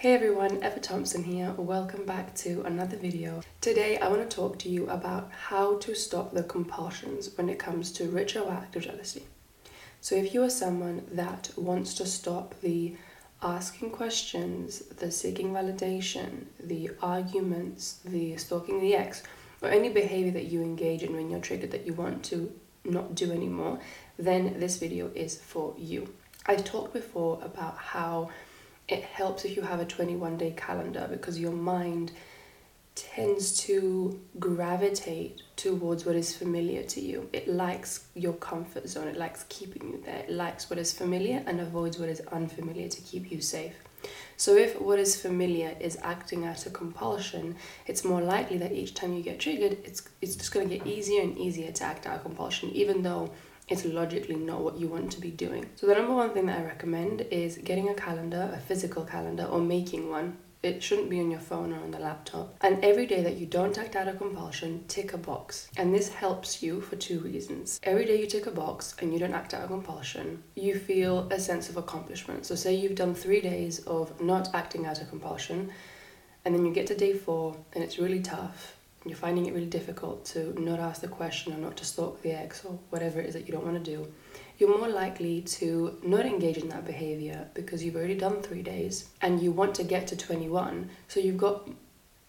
Hey everyone, Eva Thompson here. Welcome back to another video. Today I want to talk to you about how to stop the compulsions when it comes to retroactive jealousy. So if you are someone that wants to stop the asking questions, the seeking validation, the arguments, the stalking the ex, or any behavior that you engage in when you're triggered that you want to not do anymore, then this video is for you. I've talked before about how it helps if you have a 21 day calendar because your mind tends to gravitate towards what is familiar to you. It likes your comfort zone, it likes keeping you there, it likes what is familiar and avoids what is unfamiliar to keep you safe. So, if what is familiar is acting out of compulsion, it's more likely that each time you get triggered, it's, it's just going to get easier and easier to act out of compulsion, even though it's logically not what you want to be doing. So, the number one thing that I recommend is getting a calendar, a physical calendar, or making one. It shouldn't be on your phone or on the laptop. And every day that you don't act out of compulsion, tick a box. And this helps you for two reasons. Every day you tick a box and you don't act out of compulsion, you feel a sense of accomplishment. So, say you've done three days of not acting out of compulsion, and then you get to day four and it's really tough you're finding it really difficult to not ask the question or not to stalk the ex or whatever it is that you don't want to do, you're more likely to not engage in that behavior because you've already done three days and you want to get to 21. So you've got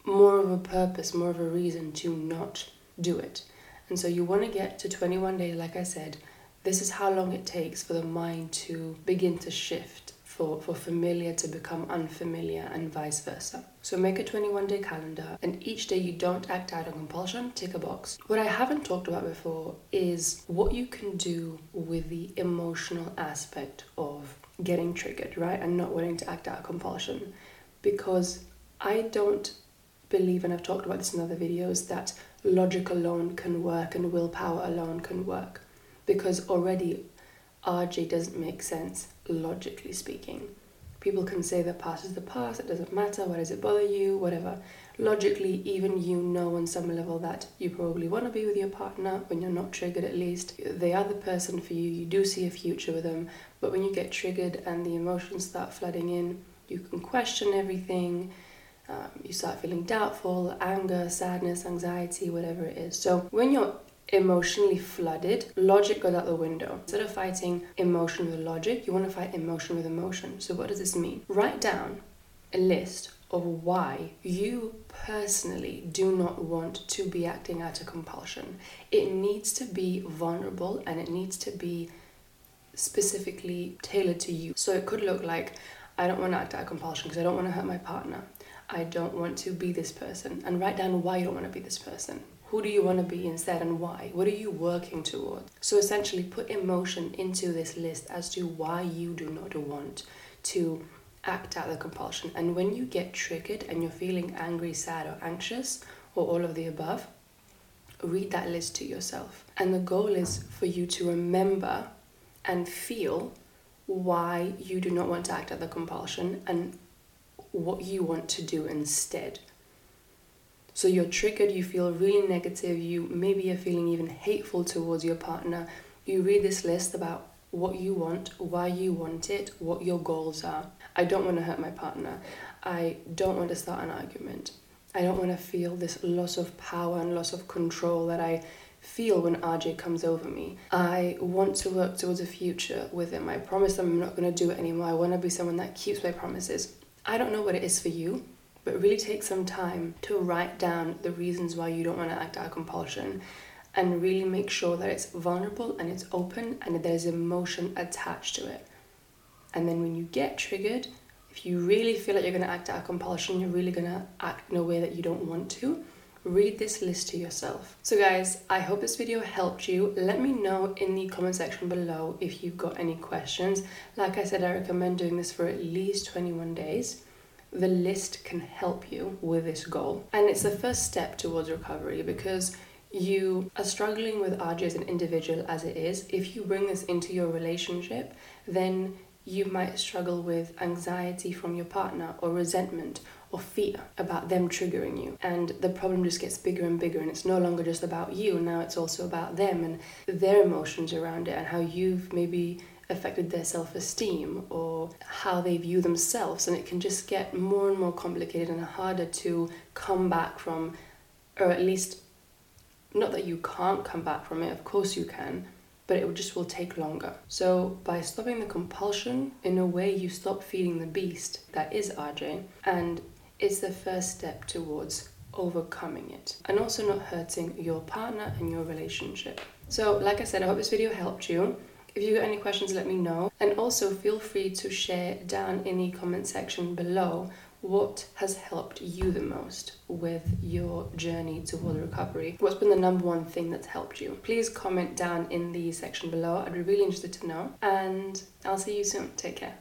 more of a purpose, more of a reason to not do it. And so you want to get to 21 days, like I said. This is how long it takes for the mind to begin to shift for, for familiar to become unfamiliar and vice versa. So make a 21 day calendar and each day you don't act out on compulsion, tick a box. What I haven't talked about before is what you can do with the emotional aspect of getting triggered, right? And not wanting to act out compulsion. Because I don't believe, and I've talked about this in other videos, that logic alone can work and willpower alone can work. Because already RJ doesn't make sense, logically speaking. People can say the past is the past, it doesn't matter, why does it bother you, whatever. Logically, even you know on some level that you probably want to be with your partner when you're not triggered at least. They are the person for you, you do see a future with them, but when you get triggered and the emotions start flooding in, you can question everything. Um, you start feeling doubtful, anger, sadness, anxiety, whatever it is. So, when you're emotionally flooded, logic goes out the window. Instead of fighting emotion with logic, you want to fight emotion with emotion. So, what does this mean? Write down a list of why you personally do not want to be acting out of compulsion. It needs to be vulnerable and it needs to be specifically tailored to you. So, it could look like I don't want to act out of compulsion because I don't want to hurt my partner. I don't want to be this person. And write down why you don't want to be this person. Who do you want to be instead and why? What are you working towards? So essentially, put emotion into this list as to why you do not want to act out the compulsion. And when you get triggered and you're feeling angry, sad, or anxious, or all of the above, read that list to yourself. And the goal is for you to remember and feel why you do not want to act out the compulsion and what you want to do instead. So you're triggered, you feel really negative, you maybe you're feeling even hateful towards your partner. You read this list about what you want, why you want it, what your goals are. I don't want to hurt my partner. I don't want to start an argument. I don't want to feel this loss of power and loss of control that I feel when RJ comes over me. I want to work towards a future with him. I promise I'm not going to do it anymore. I want to be someone that keeps my promises. I don't know what it is for you but really take some time to write down the reasons why you don't want to act out of compulsion and really make sure that it's vulnerable and it's open and that there's emotion attached to it. And then when you get triggered, if you really feel like you're going to act out of compulsion, you're really going to act in a way that you don't want to, read this list to yourself. So, guys, I hope this video helped you. Let me know in the comment section below if you've got any questions. Like I said, I recommend doing this for at least 21 days the list can help you with this goal. And it's the first step towards recovery because you are struggling with RJ as an individual as it is. If you bring this into your relationship, then you might struggle with anxiety from your partner or resentment or fear about them triggering you. And the problem just gets bigger and bigger, and it's no longer just about you, now it's also about them and their emotions around it, and how you've maybe affected their self esteem or how they view themselves. And it can just get more and more complicated and harder to come back from, or at least, not that you can't come back from it, of course you can, but it just will take longer. So, by stopping the compulsion, in a way, you stop feeding the beast that is RJ, and it's the first step towards overcoming it and also not hurting your partner and your relationship. So, like I said, I hope this video helped you. If you got any questions, let me know. And also feel free to share down in the comment section below what has helped you the most with your journey toward recovery? What's been the number one thing that's helped you? Please comment down in the section below. I'd be really interested to know. And I'll see you soon. Take care.